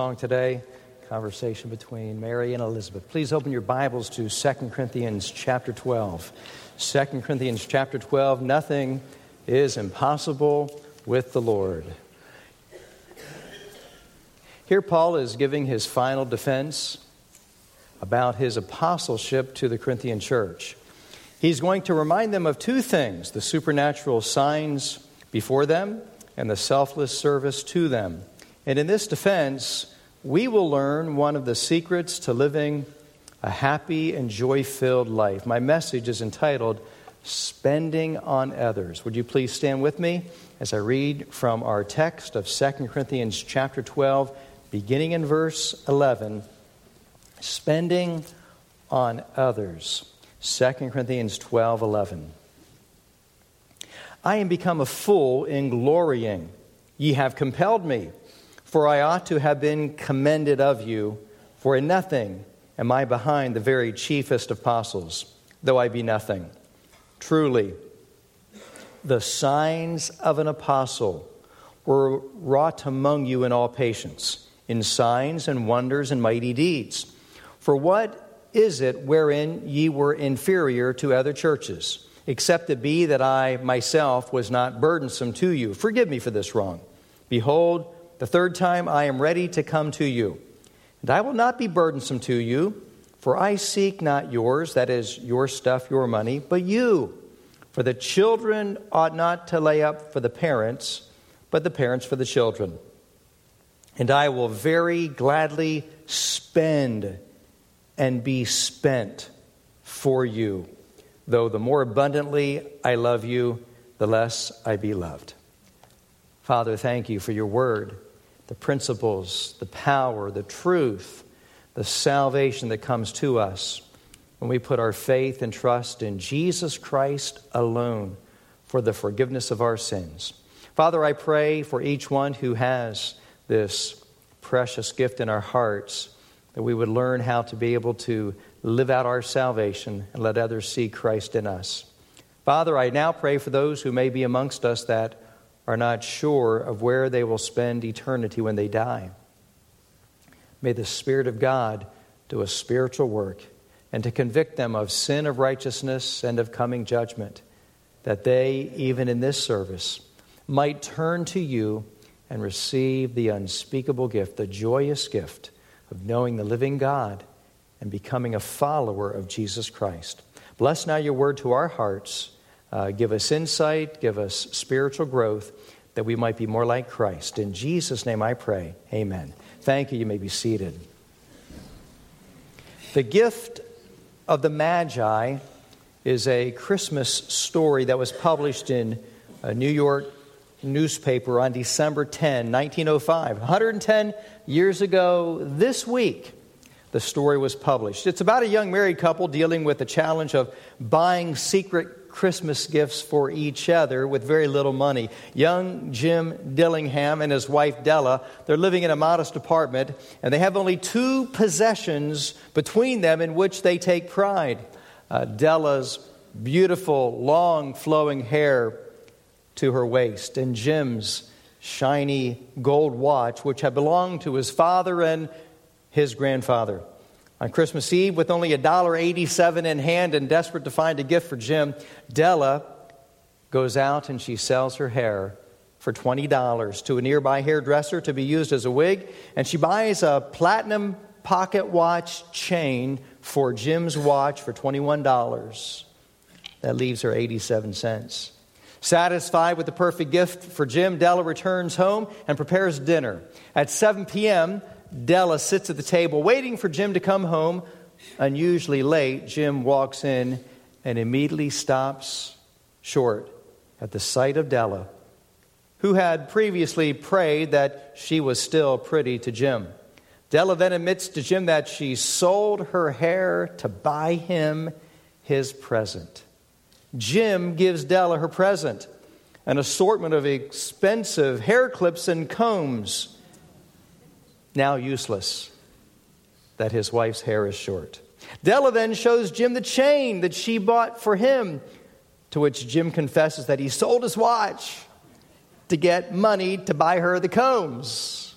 song today conversation between mary and elizabeth. Please open your bibles to 2 corinthians chapter 12 2 corinthians chapter 12 nothing is impossible with the lord. Here paul is giving his final defense about his apostleship to the corinthian church. He's going to remind them of two things the supernatural signs before them and the selfless service to them and in this defense, we will learn one of the secrets to living a happy and joy filled life. My message is entitled Spending on Others. Would you please stand with me as I read from our text of 2 Corinthians chapter 12, beginning in verse 11? Spending on others. 2 Corinthians 12, 11. I am become a fool in glorying. Ye have compelled me for I ought to have been commended of you, for in nothing am I behind the very chiefest apostles, though I be nothing. Truly, the signs of an apostle were wrought among you in all patience, in signs and wonders and mighty deeds. For what is it wherein ye were inferior to other churches, except it be that I myself was not burdensome to you? Forgive me for this wrong. Behold, the third time I am ready to come to you. And I will not be burdensome to you, for I seek not yours, that is, your stuff, your money, but you. For the children ought not to lay up for the parents, but the parents for the children. And I will very gladly spend and be spent for you, though the more abundantly I love you, the less I be loved. Father, thank you for your word the principles, the power, the truth, the salvation that comes to us when we put our faith and trust in Jesus Christ alone for the forgiveness of our sins. Father, I pray for each one who has this precious gift in our hearts that we would learn how to be able to live out our salvation and let others see Christ in us. Father, I now pray for those who may be amongst us that are not sure of where they will spend eternity when they die. May the Spirit of God do a spiritual work and to convict them of sin of righteousness and of coming judgment, that they, even in this service, might turn to you and receive the unspeakable gift, the joyous gift of knowing the living God and becoming a follower of Jesus Christ. Bless now your word to our hearts. Uh, give us insight, give us spiritual growth, that we might be more like Christ. In Jesus' name I pray. Amen. Thank you. You may be seated. The gift of the Magi is a Christmas story that was published in a New York newspaper on December 10, 1905. 110 years ago this week, the story was published. It's about a young married couple dealing with the challenge of buying secret Christmas gifts for each other with very little money. Young Jim Dillingham and his wife Della, they're living in a modest apartment, and they have only two possessions between them in which they take pride. Uh, Della's beautiful, long, flowing hair to her waist, and Jim's shiny gold watch, which had belonged to his father and his grandfather. On Christmas Eve, with only $1.87 in hand and desperate to find a gift for Jim, Della goes out and she sells her hair for $20 to a nearby hairdresser to be used as a wig, and she buys a platinum pocket watch chain for Jim's watch for $21. That leaves her 87 cents. Satisfied with the perfect gift for Jim, Della returns home and prepares dinner. At 7 p.m., Della sits at the table waiting for Jim to come home. Unusually late, Jim walks in and immediately stops short at the sight of Della, who had previously prayed that she was still pretty to Jim. Della then admits to Jim that she sold her hair to buy him his present. Jim gives Della her present an assortment of expensive hair clips and combs now useless, that his wife's hair is short. Della then shows Jim the chain that she bought for him, to which Jim confesses that he sold his watch to get money to buy her the combs.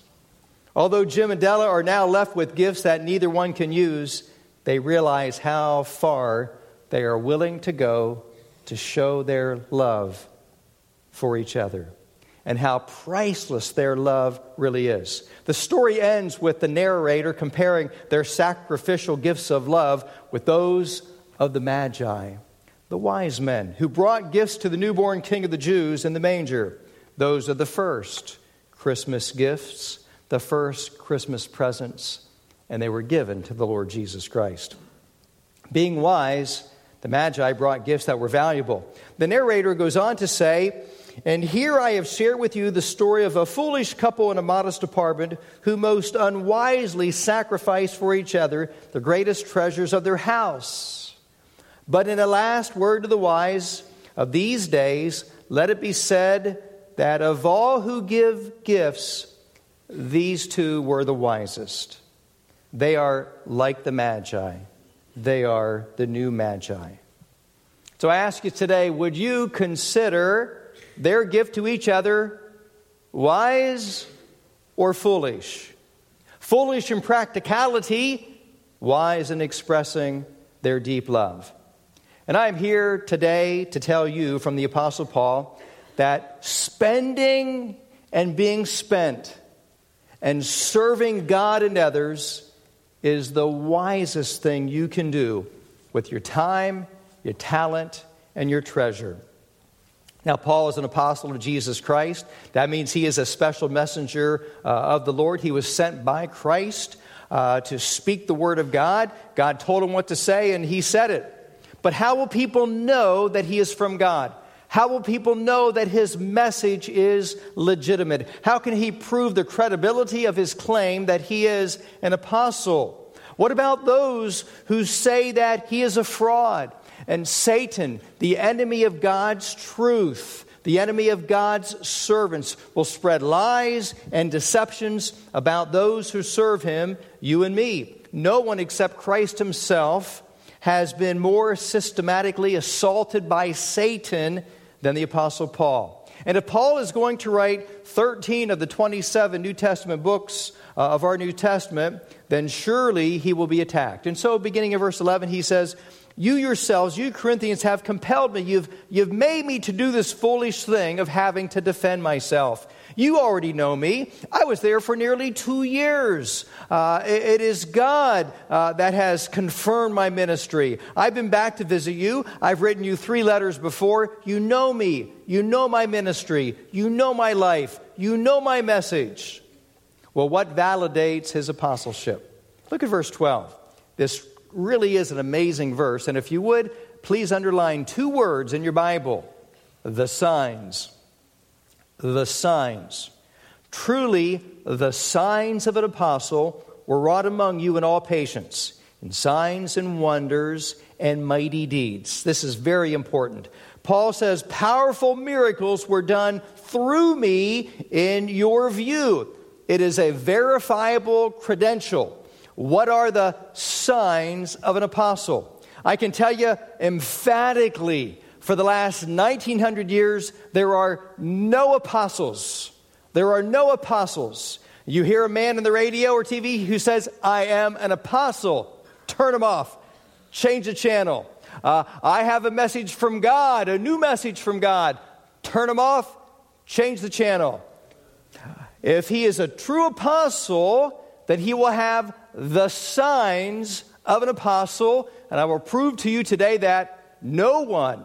Although Jim and Della are now left with gifts that neither one can use, they realize how far they are willing to go to show their love for each other and how priceless their love really is. The story ends with the narrator comparing their sacrificial gifts of love with those of the Magi, the wise men who brought gifts to the newborn King of the Jews in the manger. Those are the first Christmas gifts, the first Christmas presents, and they were given to the Lord Jesus Christ. Being wise, the Magi brought gifts that were valuable. The narrator goes on to say, and here I have shared with you the story of a foolish couple in a modest apartment who most unwisely sacrificed for each other the greatest treasures of their house. But in a last word to the wise of these days, let it be said that of all who give gifts, these two were the wisest. They are like the Magi, they are the new Magi. So I ask you today would you consider their gift to each other wise or foolish? Foolish in practicality, wise in expressing their deep love. And I'm here today to tell you from the Apostle Paul that spending and being spent and serving God and others is the wisest thing you can do with your time, your talent, and your treasure. Now, Paul is an apostle of Jesus Christ. That means he is a special messenger uh, of the Lord. He was sent by Christ uh, to speak the word of God. God told him what to say, and he said it. But how will people know that he is from God? How will people know that his message is legitimate? How can he prove the credibility of his claim that he is an apostle? What about those who say that he is a fraud? And Satan, the enemy of God's truth, the enemy of God's servants, will spread lies and deceptions about those who serve him, you and me. No one except Christ himself has been more systematically assaulted by Satan than the Apostle Paul. And if Paul is going to write 13 of the 27 New Testament books uh, of our New Testament, then surely he will be attacked. And so, beginning in verse 11, he says, You yourselves, you Corinthians, have compelled me. You've, you've made me to do this foolish thing of having to defend myself. You already know me. I was there for nearly two years. Uh, it, it is God uh, that has confirmed my ministry. I've been back to visit you. I've written you three letters before. You know me. You know my ministry. You know my life. You know my message. Well, what validates his apostleship? Look at verse 12. This really is an amazing verse. And if you would, please underline two words in your Bible the signs the signs. Truly, the signs of an apostle were wrought among you in all patience, in signs and wonders and mighty deeds. This is very important. Paul says, Powerful miracles were done through me in your view. It is a verifiable credential. What are the signs of an apostle? I can tell you emphatically for the last 1900 years, there are no apostles. There are no apostles. You hear a man in the radio or TV who says, I am an apostle. Turn him off. Change the channel. Uh, I have a message from God, a new message from God. Turn him off. Change the channel. If he is a true apostle, then he will have the signs of an apostle. And I will prove to you today that no one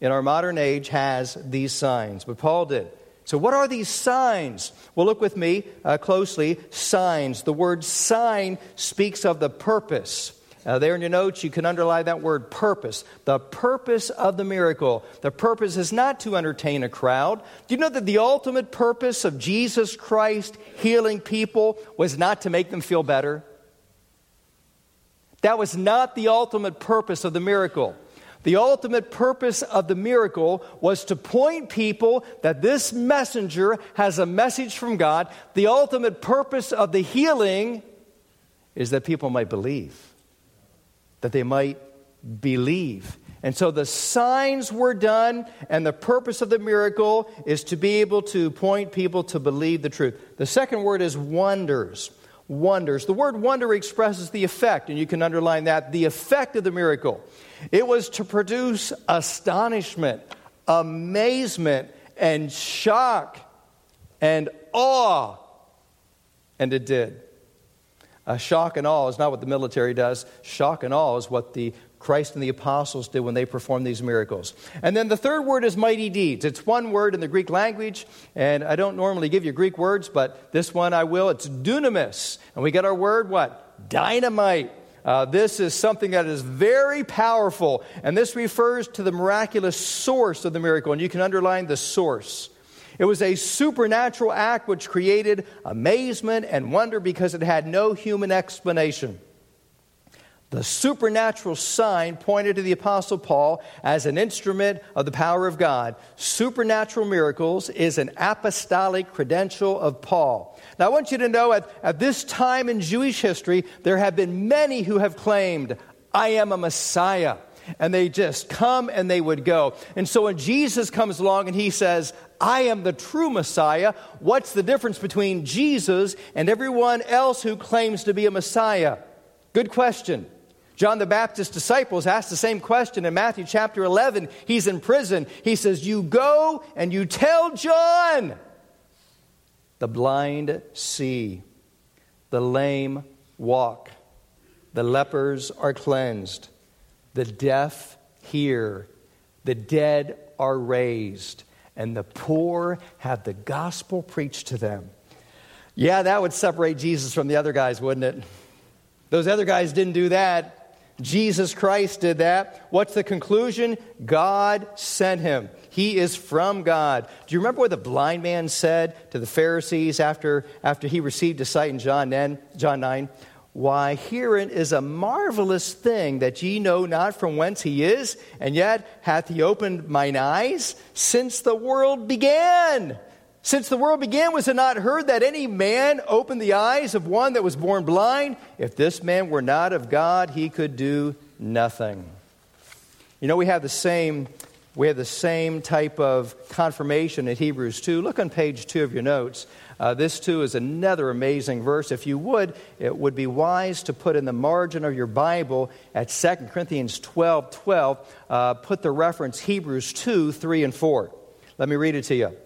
in our modern age has these signs, but Paul did. So, what are these signs? Well, look with me uh, closely. Signs. The word sign speaks of the purpose. Uh, there in your notes, you can underline that word purpose. The purpose of the miracle. The purpose is not to entertain a crowd. Do you know that the ultimate purpose of Jesus Christ healing people was not to make them feel better? That was not the ultimate purpose of the miracle. The ultimate purpose of the miracle was to point people that this messenger has a message from God. The ultimate purpose of the healing is that people might believe, that they might believe. And so the signs were done, and the purpose of the miracle is to be able to point people to believe the truth. The second word is wonders. Wonders. The word wonder expresses the effect, and you can underline that the effect of the miracle. It was to produce astonishment, amazement, and shock and awe. And it did. Uh, shock and awe is not what the military does. Shock and awe is what the Christ and the apostles did when they performed these miracles. And then the third word is mighty deeds. It's one word in the Greek language, and I don't normally give you Greek words, but this one I will. It's dunamis. And we get our word what? Dynamite. Uh, this is something that is very powerful, and this refers to the miraculous source of the miracle, and you can underline the source. It was a supernatural act which created amazement and wonder because it had no human explanation. The supernatural sign pointed to the Apostle Paul as an instrument of the power of God. Supernatural miracles is an apostolic credential of Paul. Now, I want you to know at, at this time in Jewish history, there have been many who have claimed, I am a Messiah. And they just come and they would go. And so when Jesus comes along and he says, I am the true Messiah, what's the difference between Jesus and everyone else who claims to be a Messiah? Good question. John the Baptist's disciples asked the same question in Matthew chapter 11. He's in prison. He says, You go and you tell John. The blind see, the lame walk, the lepers are cleansed, the deaf hear, the dead are raised, and the poor have the gospel preached to them. Yeah, that would separate Jesus from the other guys, wouldn't it? Those other guys didn't do that. Jesus Christ did that. What's the conclusion? God sent him. He is from God. Do you remember what the blind man said to the Pharisees after, after he received a sight in John 9, John 9? Why, herein is a marvelous thing that ye know not from whence he is, and yet hath he opened mine eyes since the world began. Since the world began, was it not heard that any man opened the eyes of one that was born blind? If this man were not of God, he could do nothing. You know, we have the same, we have the same type of confirmation in Hebrews 2. Look on page 2 of your notes. Uh, this, too, is another amazing verse. If you would, it would be wise to put in the margin of your Bible at 2 Corinthians 12 12, uh, put the reference Hebrews 2 3 and 4. Let me read it to you.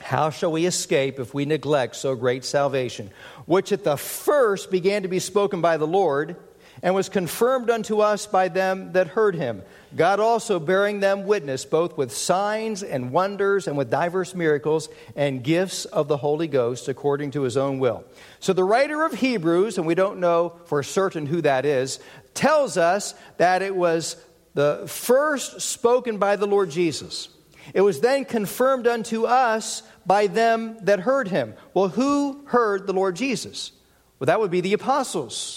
How shall we escape if we neglect so great salvation, which at the first began to be spoken by the Lord, and was confirmed unto us by them that heard him? God also bearing them witness, both with signs and wonders, and with diverse miracles and gifts of the Holy Ghost, according to his own will. So the writer of Hebrews, and we don't know for certain who that is, tells us that it was the first spoken by the Lord Jesus. It was then confirmed unto us by them that heard him. Well, who heard the Lord Jesus? Well, that would be the apostles.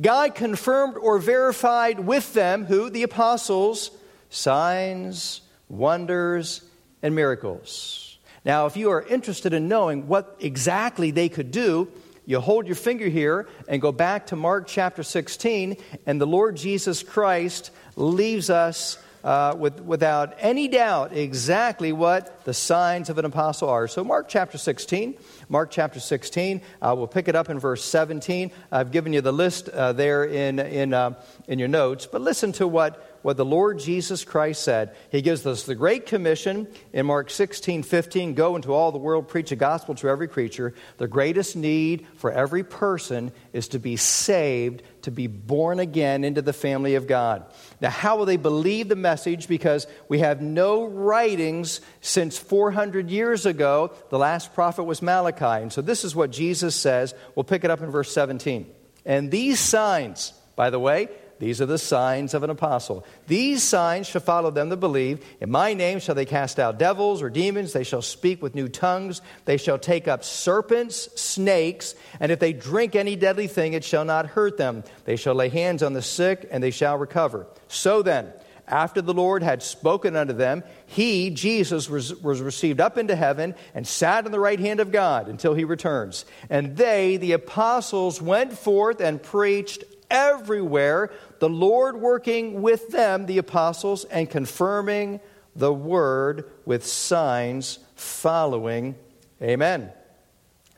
God confirmed or verified with them, who? The apostles, signs, wonders, and miracles. Now, if you are interested in knowing what exactly they could do, you hold your finger here and go back to Mark chapter 16, and the Lord Jesus Christ leaves us uh, with, without any doubt exactly what the signs of an apostle are. So, Mark chapter 16, Mark chapter 16, uh, we'll pick it up in verse 17. I've given you the list uh, there in, in, uh, in your notes, but listen to what what the Lord Jesus Christ said. He gives us the Great Commission in Mark 16, 15 go into all the world, preach the gospel to every creature. The greatest need for every person is to be saved, to be born again into the family of God. Now, how will they believe the message? Because we have no writings since 400 years ago. The last prophet was Malachi. And so this is what Jesus says. We'll pick it up in verse 17. And these signs, by the way, these are the signs of an apostle. These signs shall follow them that believe. In my name shall they cast out devils or demons. They shall speak with new tongues. They shall take up serpents, snakes, and if they drink any deadly thing, it shall not hurt them. They shall lay hands on the sick, and they shall recover. So then, after the Lord had spoken unto them, he, Jesus, was, was, received up into heaven and sat on the right hand of God until he returns. And they, the apostles, went forth and preached everywhere, the Lord working with them, the apostles, and confirming the word with signs following. Amen.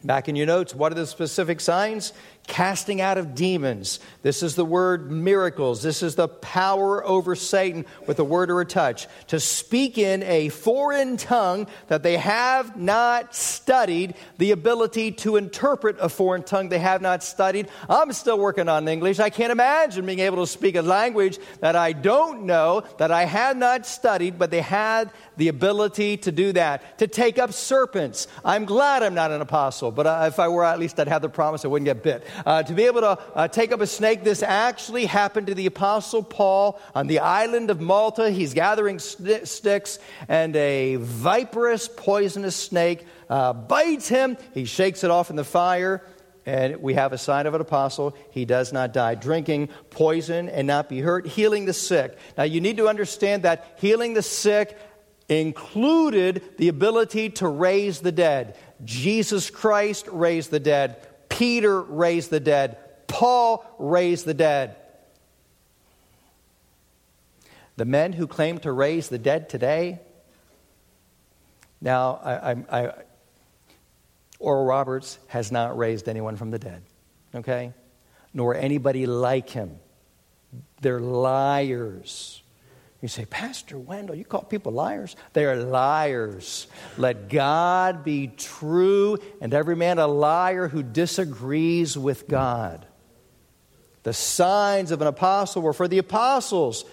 Back in your notes, what are the specific signs? Casting out of demons. This is the word miracles. This is the power over Satan with a word or a touch. To speak in a foreign tongue that they have not studied, the ability to interpret a foreign tongue they have not studied. I'm still working on English. I can't imagine being able to speak a language that I don't know, that I have not studied, but they had the ability to do that. To take up serpents. I'm glad I'm not an apostle, but if I were, at least I'd have the promise I wouldn't get bit. Uh, to be able to uh, take up a snake, this actually happened to the Apostle Paul on the island of Malta. He's gathering st- sticks, and a viperous, poisonous snake uh, bites him. He shakes it off in the fire. And we have a sign of an apostle. He does not die. Drinking poison and not be hurt. Healing the sick. Now, you need to understand that healing the sick included the ability to raise the dead. Jesus Christ raised the dead. Peter raised the dead, Paul raised the dead. The men who claim to raise the dead today, now, I, I, I, Oral Roberts has not raised anyone from the dead, okay? Nor anybody like him. They're liars. You say, Pastor Wendell, you call people liars? They are liars. Let God be true, and every man a liar who disagrees with God. The signs of an apostle were for the apostles.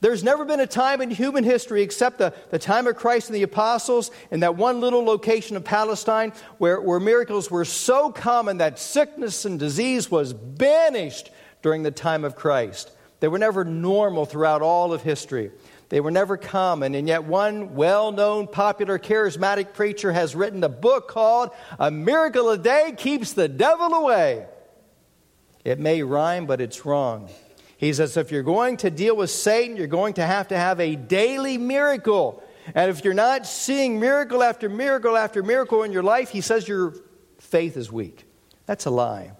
There's never been a time in human history except the, the time of Christ and the apostles in that one little location of Palestine where, where miracles were so common that sickness and disease was banished during the time of Christ. They were never normal throughout all of history. They were never common. And yet, one well known, popular, charismatic preacher has written a book called A Miracle a Day Keeps the Devil Away. It may rhyme, but it's wrong. He says if you're going to deal with Satan, you're going to have to have a daily miracle. And if you're not seeing miracle after miracle after miracle in your life, he says your faith is weak. That's a lie.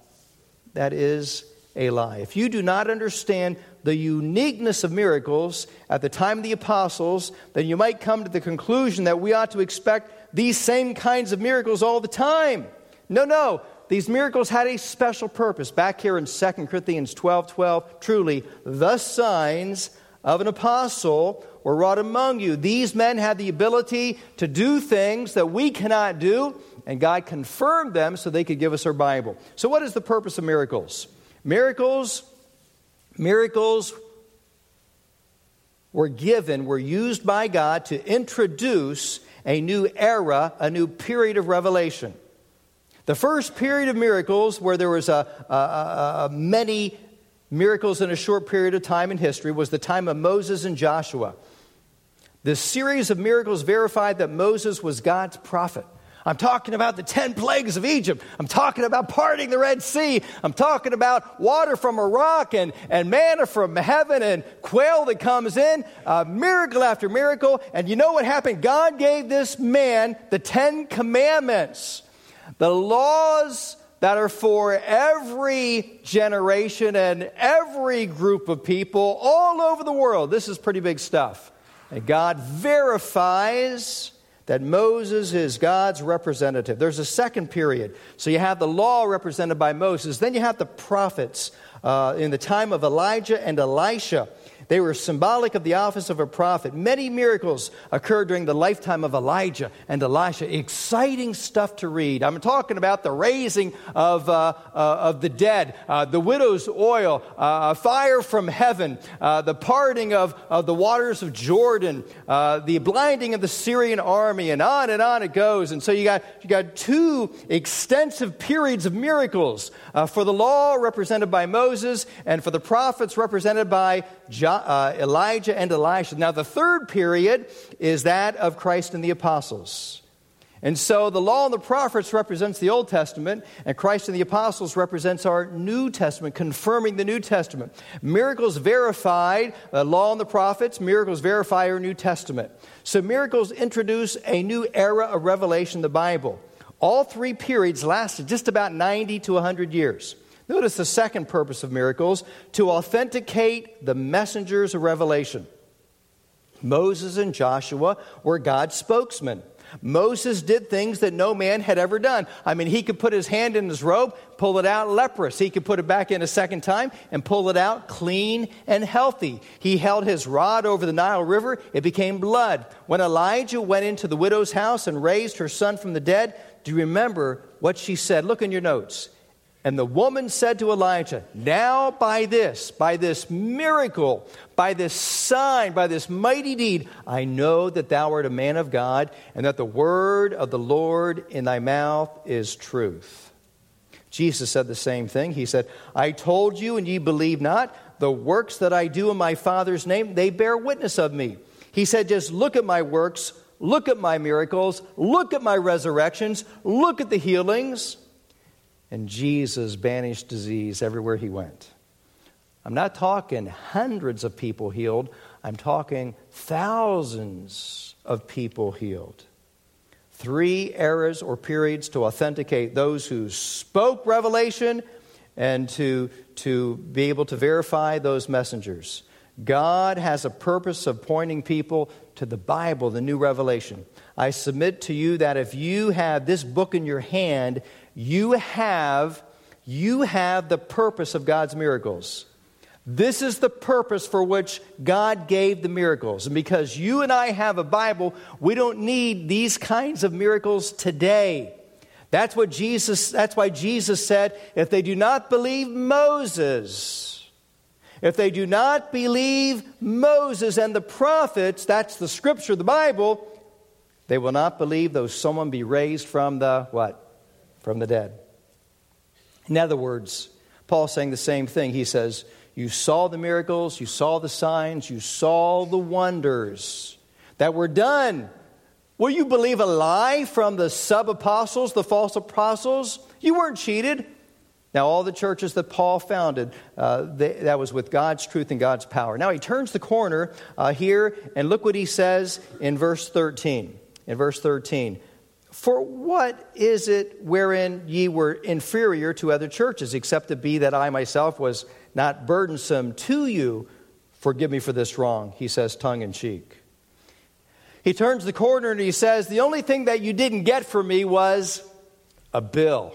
That is a lie. If you do not understand the uniqueness of miracles at the time of the apostles, then you might come to the conclusion that we ought to expect these same kinds of miracles all the time. No, no. These miracles had a special purpose. Back here in 2 Corinthians 12 12, truly, the signs of an apostle were wrought among you. These men had the ability to do things that we cannot do, and God confirmed them so they could give us our Bible. So, what is the purpose of miracles? Miracles, miracles were given, were used by God to introduce a new era, a new period of revelation. The first period of miracles, where there was a, a, a, many miracles in a short period of time in history, was the time of Moses and Joshua. This series of miracles verified that Moses was God's prophet. I'm talking about the 10 plagues of Egypt. I'm talking about parting the Red Sea. I'm talking about water from a rock and, and manna from heaven and quail that comes in, uh, miracle after miracle. And you know what happened? God gave this man the 10 commandments, the laws that are for every generation and every group of people all over the world. This is pretty big stuff. And God verifies that Moses is God's representative. There's a second period. So you have the law represented by Moses, then you have the prophets uh, in the time of Elijah and Elisha. They were symbolic of the office of a prophet. Many miracles occurred during the lifetime of Elijah and Elisha. Exciting stuff to read. I'm talking about the raising of, uh, uh, of the dead, uh, the widow's oil, uh, fire from heaven, uh, the parting of, of the waters of Jordan, uh, the blinding of the Syrian army, and on and on it goes. And so you got, you got two extensive periods of miracles for the law represented by Moses and for the prophets represented by Uh, Elijah and Elisha. Now, the third period is that of Christ and the apostles. And so the law and the prophets represents the Old Testament, and Christ and the apostles represents our New Testament, confirming the New Testament. Miracles verified the law and the prophets, miracles verify our New Testament. So miracles introduce a new era of revelation the Bible. All three periods lasted just about 90 to 100 years. Notice the second purpose of miracles to authenticate the messengers of revelation. Moses and Joshua were God's spokesmen. Moses did things that no man had ever done. I mean, he could put his hand in his robe, pull it out leprous. He could put it back in a second time and pull it out clean and healthy. He held his rod over the Nile River, it became blood. When Elijah went into the widow's house and raised her son from the dead, do you remember what she said? Look in your notes. And the woman said to Elijah, Now by this, by this miracle, by this sign, by this mighty deed, I know that thou art a man of God, and that the word of the Lord in thy mouth is truth. Jesus said the same thing. He said, I told you, and ye believe not. The works that I do in my Father's name, they bear witness of me. He said, Just look at my works, look at my miracles, look at my resurrections, look at the healings and Jesus banished disease everywhere he went. I'm not talking hundreds of people healed, I'm talking thousands of people healed. Three eras or periods to authenticate those who spoke revelation and to, to be able to verify those messengers. God has a purpose of pointing people to the Bible, the new revelation. I submit to you that if you have this book in your hand, you have, you have the purpose of God's miracles. This is the purpose for which God gave the miracles. And because you and I have a Bible, we don't need these kinds of miracles today. That's what Jesus that's why Jesus said, if they do not believe Moses, if they do not believe Moses and the prophets, that's the scripture, the Bible, they will not believe though someone be raised from the what? From the dead. In other words, Paul's saying the same thing. He says, You saw the miracles, you saw the signs, you saw the wonders that were done. Will you believe a lie from the sub apostles, the false apostles? You weren't cheated. Now, all the churches that Paul founded, uh, they, that was with God's truth and God's power. Now, he turns the corner uh, here, and look what he says in verse 13. In verse 13, for what is it wherein ye were inferior to other churches, except to be that I myself was not burdensome to you? Forgive me for this wrong, he says, tongue in cheek. He turns the corner and he says, The only thing that you didn't get from me was a bill.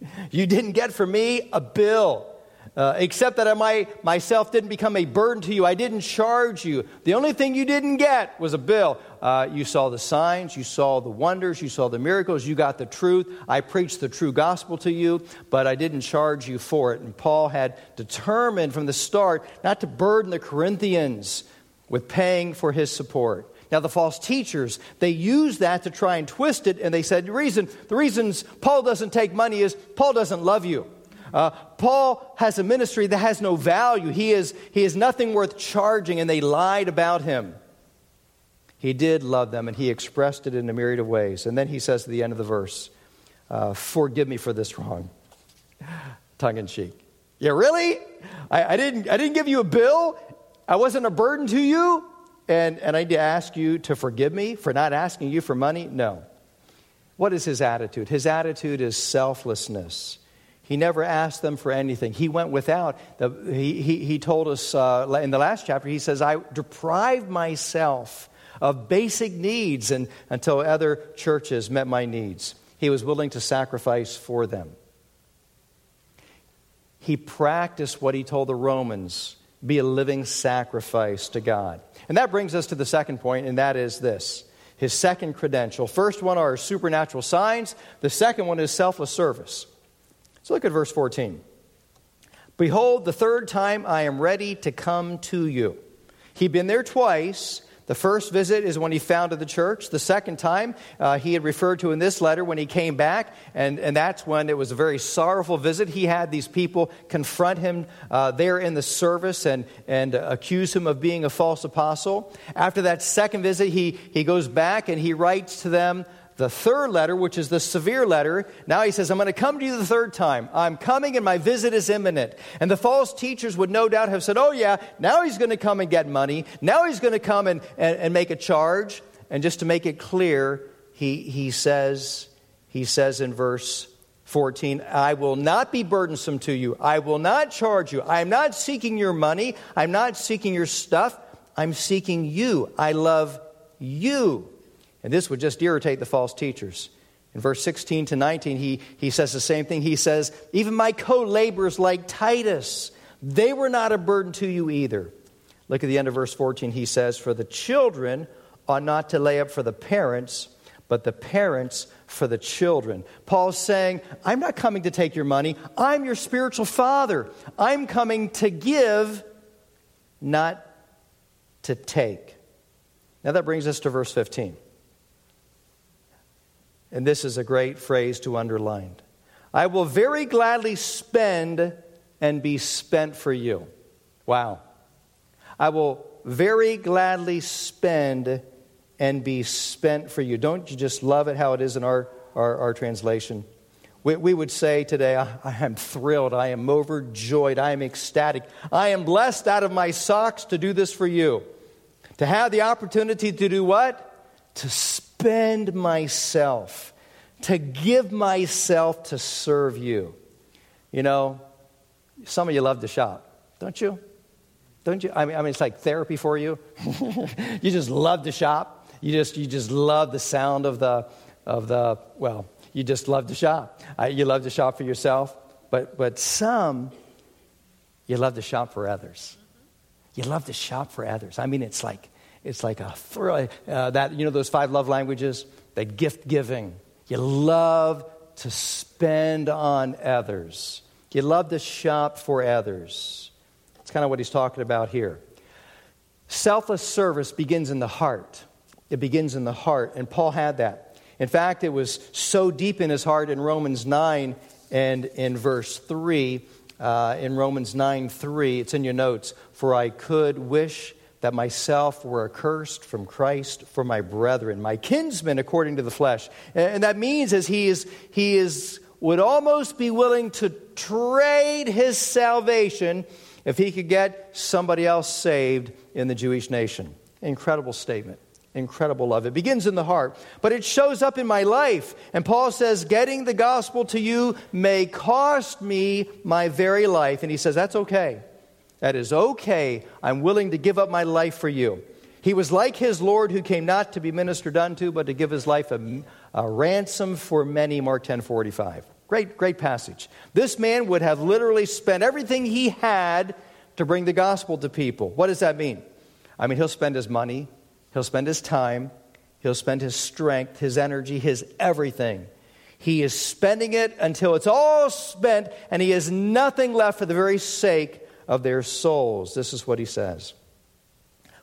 You didn't get from me a bill. Uh, except that I myself didn't become a burden to you. I didn't charge you. The only thing you didn't get was a bill. Uh, you saw the signs, you saw the wonders, you saw the miracles, you got the truth. I preached the true gospel to you, but I didn't charge you for it. And Paul had determined from the start not to burden the Corinthians with paying for his support. Now, the false teachers, they use that to try and twist it, and they said the reason, the reasons Paul doesn't take money is Paul doesn't love you. Uh, Paul has a ministry that has no value. He is, he is nothing worth charging, and they lied about him. He did love them, and he expressed it in a myriad of ways. And then he says at the end of the verse, uh, Forgive me for this wrong. Tongue in cheek. Yeah, really? I, I, didn't, I didn't give you a bill? I wasn't a burden to you? And, and I need to ask you to forgive me for not asking you for money? No. What is his attitude? His attitude is selflessness. He never asked them for anything. He went without. The, he, he, he told us uh, in the last chapter, he says, I deprived myself of basic needs and, until other churches met my needs. He was willing to sacrifice for them. He practiced what he told the Romans be a living sacrifice to God. And that brings us to the second point, and that is this his second credential. First one are supernatural signs, the second one is selfless service. So look at verse 14. Behold, the third time I am ready to come to you. He'd been there twice. The first visit is when he founded the church. The second time, uh, he had referred to in this letter when he came back, and, and that's when it was a very sorrowful visit. He had these people confront him uh, there in the service and, and accuse him of being a false apostle. After that second visit, he, he goes back and he writes to them the third letter, which is the severe letter, now he says, I'm going to come to you the third time. I'm coming and my visit is imminent. And the false teachers would no doubt have said, Oh, yeah, now he's going to come and get money. Now he's going to come and, and, and make a charge. And just to make it clear, he, he, says, he says in verse 14, I will not be burdensome to you. I will not charge you. I am not seeking your money. I'm not seeking your stuff. I'm seeking you. I love you. And this would just irritate the false teachers. In verse 16 to 19, he, he says the same thing. He says, Even my co laborers like Titus, they were not a burden to you either. Look at the end of verse 14. He says, For the children ought not to lay up for the parents, but the parents for the children. Paul's saying, I'm not coming to take your money. I'm your spiritual father. I'm coming to give, not to take. Now that brings us to verse 15. And this is a great phrase to underline. I will very gladly spend and be spent for you. Wow. I will very gladly spend and be spent for you. Don't you just love it how it is in our, our, our translation? We, we, would say today, I, I am thrilled, I am overjoyed, I am ecstatic, I am blessed out of my socks to do this for you. To have the opportunity to do what? To spend myself, to give myself to serve you. You know, some of you love to shop, don't you? Don't you? I mean, I mean it's like therapy for you. you just love to shop. You just, you just love the sound of the, of the well, you just love to shop. Uh, you love to shop for yourself, but, but some, you love to shop for others. You love to shop for others. I mean, it's like, it's like a thrill. Uh, that, you know, those five love languages, that gift giving. You love to spend on others. You love to shop for others. That's kind of what he's talking about here. Selfless service begins in the heart. It begins in the heart, and Paul had that. In fact, it was so deep in his heart in Romans 9 and in verse 3. Uh, in Romans 9 3, it's in your notes. For I could wish that myself were accursed from Christ for my brethren, my kinsmen according to the flesh. And that means as he is, he is would almost be willing to trade his salvation if he could get somebody else saved in the Jewish nation. Incredible statement. Incredible love. It begins in the heart, but it shows up in my life. And Paul says, Getting the gospel to you may cost me my very life. And he says, That's okay. That is okay. I'm willing to give up my life for you. He was like his Lord who came not to be ministered unto, but to give his life a, a ransom for many. Mark 10 45. Great, great passage. This man would have literally spent everything he had to bring the gospel to people. What does that mean? I mean, he'll spend his money, he'll spend his time, he'll spend his strength, his energy, his everything. He is spending it until it's all spent, and he has nothing left for the very sake of their souls. This is what he says.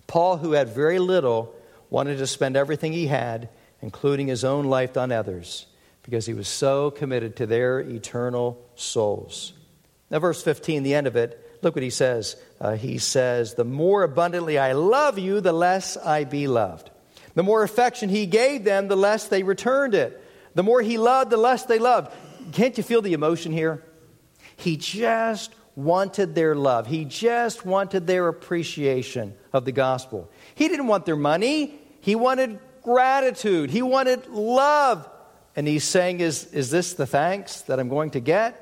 Paul, who had very little, wanted to spend everything he had, including his own life, on others because he was so committed to their eternal souls. Now, verse 15, the end of it, look what he says. Uh, he says, The more abundantly I love you, the less I be loved. The more affection he gave them, the less they returned it. The more he loved, the less they loved. Can't you feel the emotion here? He just wanted their love. He just wanted their appreciation of the gospel. He didn't want their money. He wanted gratitude. He wanted love. And he's saying, is, is this the thanks that I'm going to get?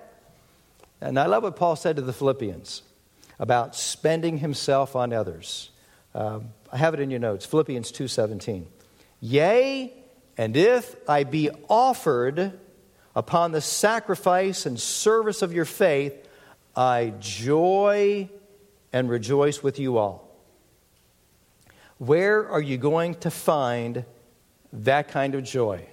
And I love what Paul said to the Philippians about spending himself on others. Um, I have it in your notes, Philippians 2:17. Yea, and if I be offered upon the sacrifice and service of your faith, I joy and rejoice with you all. Where are you going to find that kind of joy?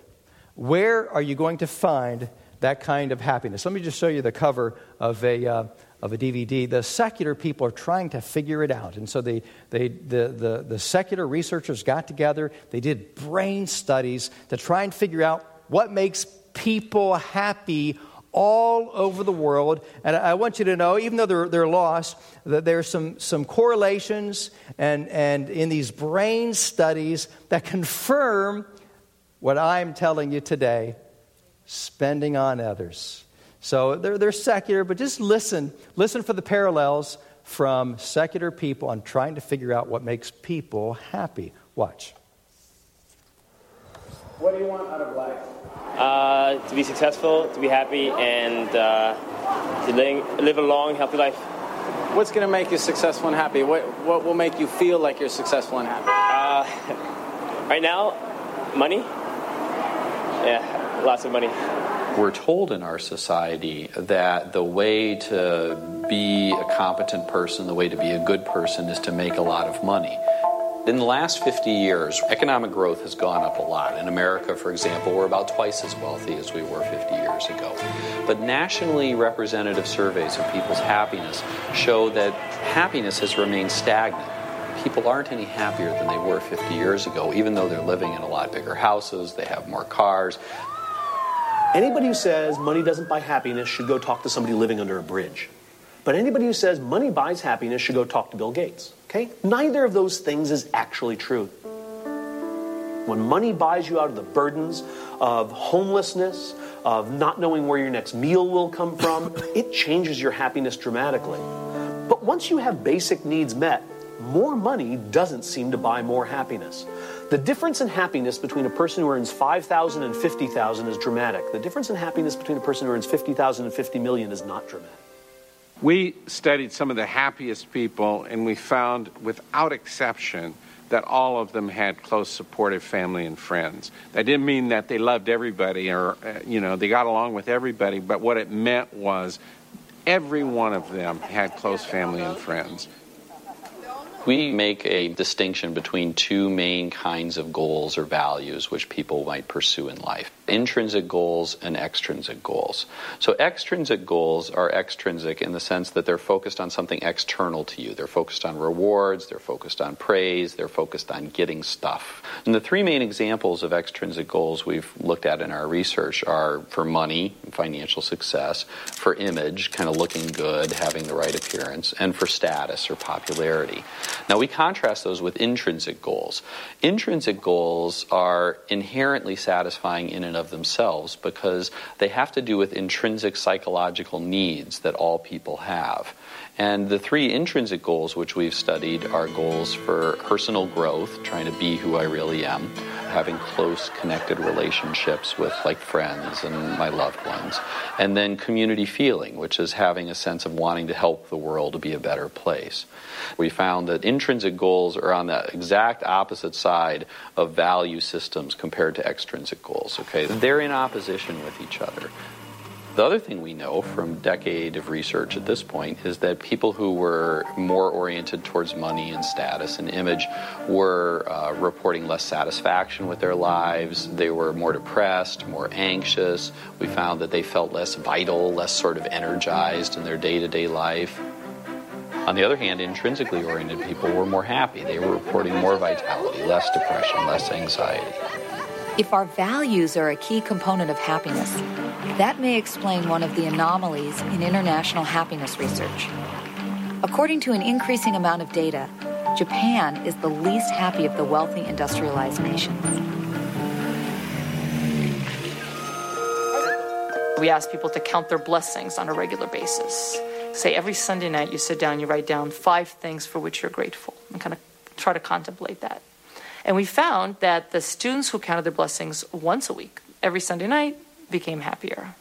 Where are you going to find that kind of happiness? Let me just show you the cover of a, uh, of a DVD. The secular people are trying to figure it out. And so they, they, the, the, the secular researchers got together, they did brain studies to try and figure out what makes people happy all over the world. And I want you to know, even though they're, they're lost, that there's some, some correlations and, and in these brain studies that confirm what I'm telling you today, spending on others. So they're, they're secular, but just listen. Listen for the parallels from secular people on trying to figure out what makes people happy. Watch. What do you want out of life? Uh, to be successful, to be happy, and uh, to live, live a long, healthy life. What's going to make you successful and happy? What, what will make you feel like you're successful and happy? Uh, right now, money. Yeah, lots of money. We're told in our society that the way to be a competent person, the way to be a good person, is to make a lot of money. In the last 50 years, economic growth has gone up a lot. In America, for example, we're about twice as wealthy as we were 50 years ago. But nationally representative surveys of people's happiness show that happiness has remained stagnant. People aren't any happier than they were 50 years ago, even though they're living in a lot bigger houses, they have more cars. Anybody who says money doesn't buy happiness should go talk to somebody living under a bridge. But anybody who says money buys happiness should go talk to Bill Gates. Okay? Neither of those things is actually true. When money buys you out of the burdens of homelessness, of not knowing where your next meal will come from, it changes your happiness dramatically. But once you have basic needs met, more money doesn't seem to buy more happiness. The difference in happiness between a person who earns 5,000 and 50,000 is dramatic. The difference in happiness between a person who earns 50,000 and 50 million is not dramatic. We studied some of the happiest people, and we found, without exception, that all of them had close, supportive family and friends. That didn't mean that they loved everybody or, uh, you know, they got along with everybody, but what it meant was every one of them had close family and friends. We make a distinction between two main kinds of goals or values which people might pursue in life intrinsic goals and extrinsic goals. So, extrinsic goals are extrinsic in the sense that they're focused on something external to you. They're focused on rewards, they're focused on praise, they're focused on getting stuff. And the three main examples of extrinsic goals we've looked at in our research are for money, financial success, for image, kind of looking good, having the right appearance, and for status or popularity. Now, we contrast those with intrinsic goals. Intrinsic goals are inherently satisfying in and of themselves because they have to do with intrinsic psychological needs that all people have. And the three intrinsic goals which we've studied are goals for personal growth, trying to be who I really am, having close connected relationships with like friends and my loved ones, and then community feeling, which is having a sense of wanting to help the world to be a better place. We found that intrinsic goals are on the exact opposite side of value systems compared to extrinsic goals. Okay, they're in opposition with each other. The other thing we know from decade of research at this point is that people who were more oriented towards money and status and image were uh, reporting less satisfaction with their lives. They were more depressed, more anxious. We found that they felt less vital, less sort of energized in their day to day life. On the other hand, intrinsically oriented people were more happy. They were reporting more vitality, less depression, less anxiety. If our values are a key component of happiness, that may explain one of the anomalies in international happiness research. According to an increasing amount of data, Japan is the least happy of the wealthy industrialized nations. We ask people to count their blessings on a regular basis. Say every Sunday night you sit down, you write down five things for which you're grateful, and kind of try to contemplate that. And we found that the students who counted their blessings once a week, every Sunday night, became happier.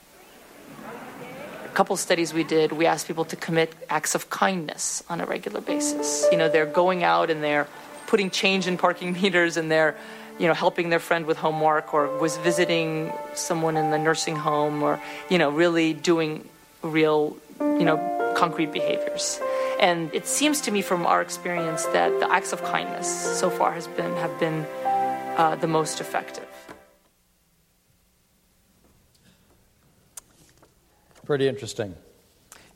A couple studies we did, we asked people to commit acts of kindness on a regular basis. You know, they're going out and they're putting change in parking meters and they're, you know, helping their friend with homework or was visiting someone in the nursing home or, you know, really doing real, you know, concrete behaviors. And it seems to me from our experience that the acts of kindness so far has been have been uh, the most effective. Pretty interesting.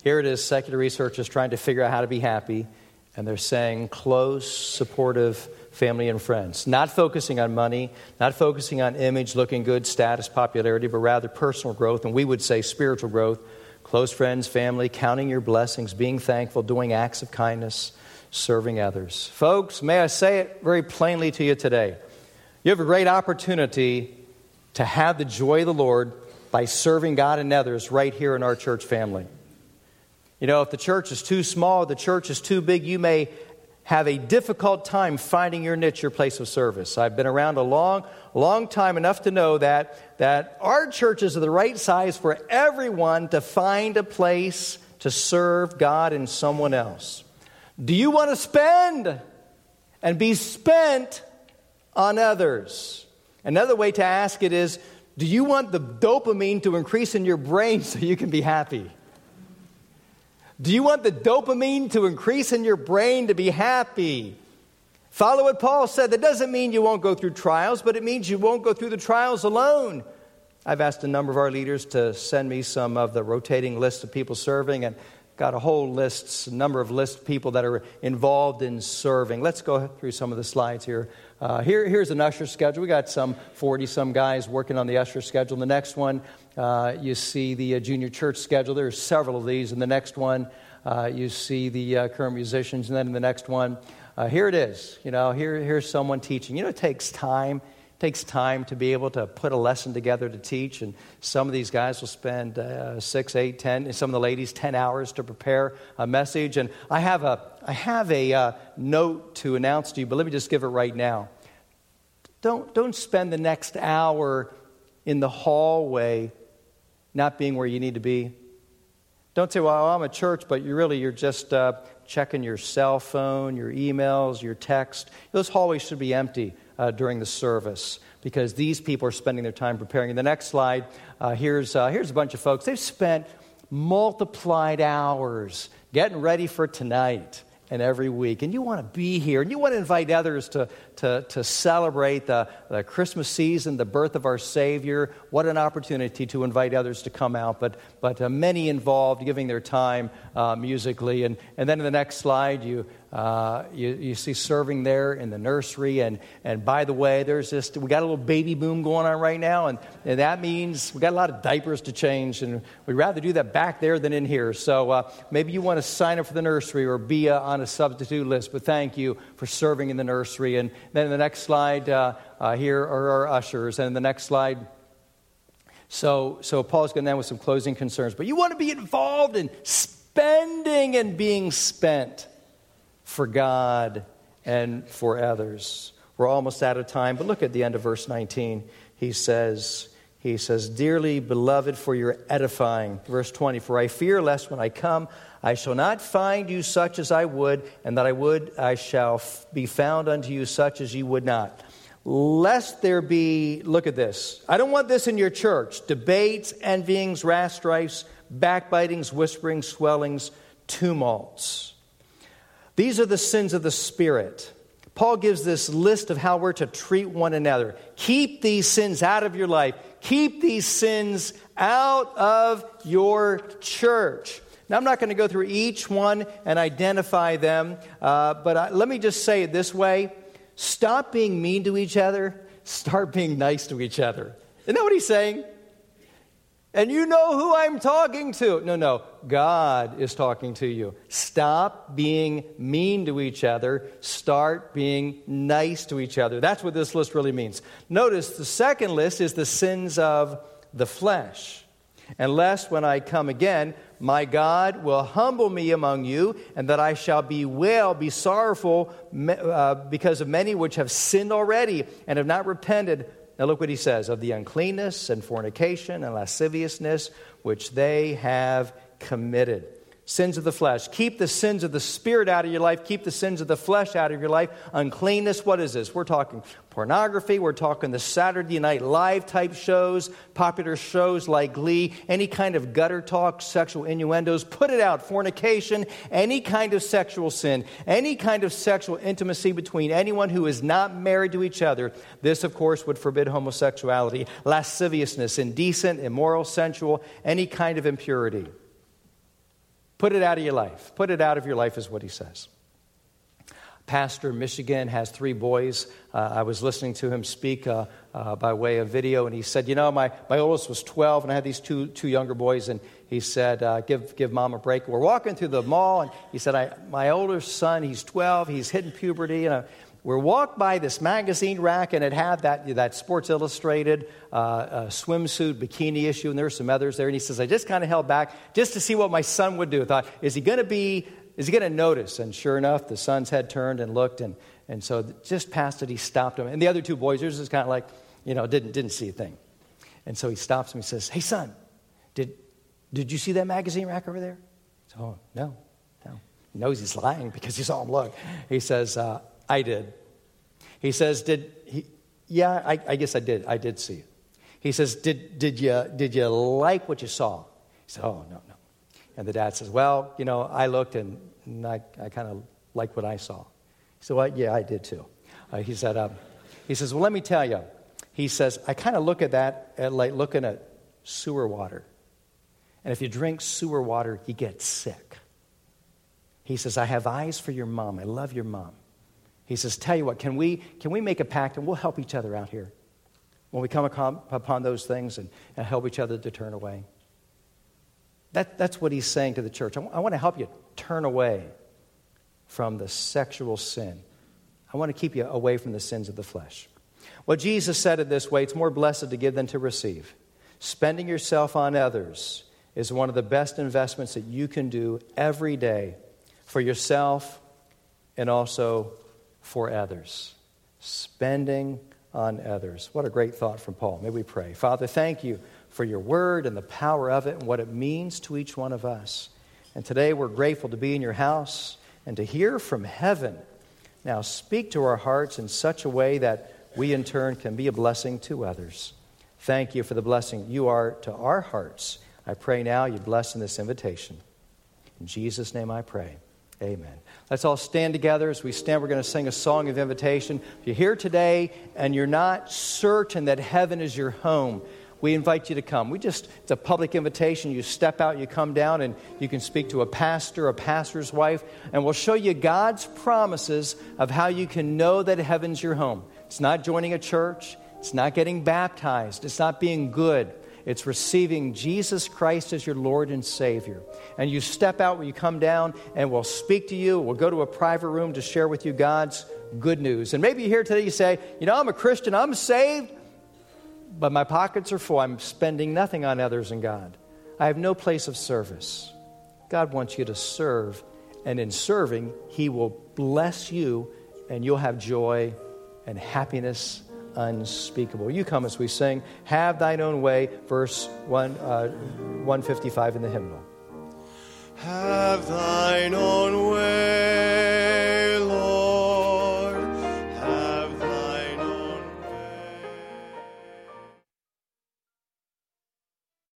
Here it is secular researchers trying to figure out how to be happy, and they're saying close, supportive family and friends. Not focusing on money, not focusing on image, looking good, status, popularity, but rather personal growth, and we would say spiritual growth. Close friends, family, counting your blessings, being thankful, doing acts of kindness, serving others. Folks, may I say it very plainly to you today? You have a great opportunity to have the joy of the Lord by serving God and others right here in our church family. You know, if the church is too small, the church is too big, you may have a difficult time finding your niche, your place of service. I've been around a long, long time enough to know that, that our churches are the right size for everyone to find a place to serve God and someone else. Do you want to spend and be spent on others? Another way to ask it is Do you want the dopamine to increase in your brain so you can be happy? Do you want the dopamine to increase in your brain to be happy? Follow what Paul said. That doesn't mean you won't go through trials, but it means you won't go through the trials alone. I've asked a number of our leaders to send me some of the rotating lists of people serving, and got a whole list, a number of list of people that are involved in serving. Let's go through some of the slides here. Uh, here here's an usher schedule. We got some 40 some guys working on the usher schedule. The next one, uh, you see the uh, junior church schedule. There are several of these. In the next one, uh, you see the uh, current musicians. And then in the next one, here it is. You know, here, here's someone teaching. You know, it takes time takes time to be able to put a lesson together to teach. And some of these guys will spend uh, six, eight, ten, and some of the ladies, 10 hours to prepare a message. And I have a, I have a uh, note to announce to you, but let me just give it right now. Don't, don't spend the next hour in the hallway not being where you need to be. Don't say, well, I'm a church, but you really, you're just uh, checking your cell phone, your emails, your text. Those hallways should be empty uh, during the service because these people are spending their time preparing. In the next slide, uh, here's, uh, here's a bunch of folks. They've spent multiplied hours getting ready for tonight and every week. And you want to be here and you want to invite others to, to, to celebrate the, the Christmas season, the birth of our Savior. What an opportunity to invite others to come out. But, but uh, many involved giving their time uh, musically. And, and then in the next slide, you, uh, you, you, see serving there in the nursery. And, and by the way, there's this, we got a little baby boom going on right now. And, and that means we got a lot of diapers to change. And we'd rather do that back there than in here. So uh, maybe you want to sign up for the nursery or be uh, on a substitute list. But thank you for serving in the nursery. And then the next slide, uh, uh, here are our ushers. And the next slide, so, so Paul's going to end with some closing concerns. But you want to be involved in spending and being spent for God and for others. We're almost out of time, but look at the end of verse 19. He says, he says, Dearly beloved, for your edifying. Verse 20, For I fear lest when I come, I shall not find you such as I would, and that I would, I shall be found unto you such as you would not. Lest there be, look at this. I don't want this in your church debates, envyings, wrath, strifes, backbitings, whisperings, swellings, tumults these are the sins of the Spirit. Paul gives this list of how we're to treat one another. Keep these sins out of your life. Keep these sins out of your church. Now, I'm not going to go through each one and identify them, uh, but I, let me just say it this way stop being mean to each other, start being nice to each other. Isn't that what he's saying? And you know who I'm talking to. No, no, God is talking to you. Stop being mean to each other. Start being nice to each other. That's what this list really means. Notice the second list is the sins of the flesh. And lest when I come again, my God will humble me among you, and that I shall be bewail, be sorrowful, uh, because of many which have sinned already and have not repented. Now, look what he says of the uncleanness and fornication and lasciviousness which they have committed. Sins of the flesh. Keep the sins of the spirit out of your life. Keep the sins of the flesh out of your life. Uncleanness, what is this? We're talking pornography. We're talking the Saturday Night Live type shows, popular shows like Glee, any kind of gutter talk, sexual innuendos. Put it out. Fornication, any kind of sexual sin, any kind of sexual intimacy between anyone who is not married to each other. This, of course, would forbid homosexuality, lasciviousness, indecent, immoral, sensual, any kind of impurity. Put it out of your life. Put it out of your life, is what he says. Pastor Michigan has three boys. Uh, I was listening to him speak uh, uh, by way of video, and he said, You know, my, my oldest was 12, and I had these two, two younger boys, and he said, uh, give, give mom a break. We're walking through the mall, and he said, I, My older son, he's 12, he's hitting puberty, and we walked by this magazine rack, and it had that, that Sports Illustrated uh, uh, swimsuit bikini issue, and there were some others there. And he says, I just kind of held back just to see what my son would do. I thought, is he going to be is he going to notice? And sure enough, the son's head turned and looked, and, and so just past it, he stopped him. And the other two boys, theirs is kind of like, you know, didn't, didn't see a thing. And so he stops him. and says, Hey, son, did, did you see that magazine rack over there? Said, oh, no, no. He knows he's lying because he saw him look. He says, uh, I did. He says, Did he? Yeah, I, I guess I did. I did see it. He says, did, did, you, did you like what you saw? He said, Oh, no, no. And the dad says, Well, you know, I looked and, and I, I kind of liked what I saw. He said, Well, yeah, I did too. Uh, he said, um, He says, Well, let me tell you. He says, I kind of look at that at like looking at sewer water. And if you drink sewer water, you get sick. He says, I have eyes for your mom. I love your mom. He says, Tell you what, can we, can we make a pact and we'll help each other out here when we come upon those things and, and help each other to turn away? That, that's what he's saying to the church. I, I want to help you turn away from the sexual sin. I want to keep you away from the sins of the flesh. Well, Jesus said it this way it's more blessed to give than to receive. Spending yourself on others is one of the best investments that you can do every day for yourself and also for others. Spending on others. What a great thought from Paul. May we pray. Father, thank you for your word and the power of it and what it means to each one of us. And today we're grateful to be in your house and to hear from heaven. Now speak to our hearts in such a way that we in turn can be a blessing to others. Thank you for the blessing you are to our hearts. I pray now you bless in this invitation. In Jesus' name I pray. Amen. Let's all stand together. As we stand, we're going to sing a song of invitation. If you're here today and you're not certain that heaven is your home, we invite you to come. We just, it's a public invitation. You step out, you come down, and you can speak to a pastor, a pastor's wife, and we'll show you God's promises of how you can know that heaven's your home. It's not joining a church, it's not getting baptized, it's not being good. It's receiving Jesus Christ as your Lord and Savior. And you step out when you come down, and we'll speak to you. We'll go to a private room to share with you God's good news. And maybe you're here today, you say, You know, I'm a Christian, I'm saved, but my pockets are full. I'm spending nothing on others and God. I have no place of service. God wants you to serve, and in serving, He will bless you, and you'll have joy and happiness unspeakable. You come as we sing, Have Thine Own Way, verse one, uh, 155 in the hymnal. Have Thine own way, Lord.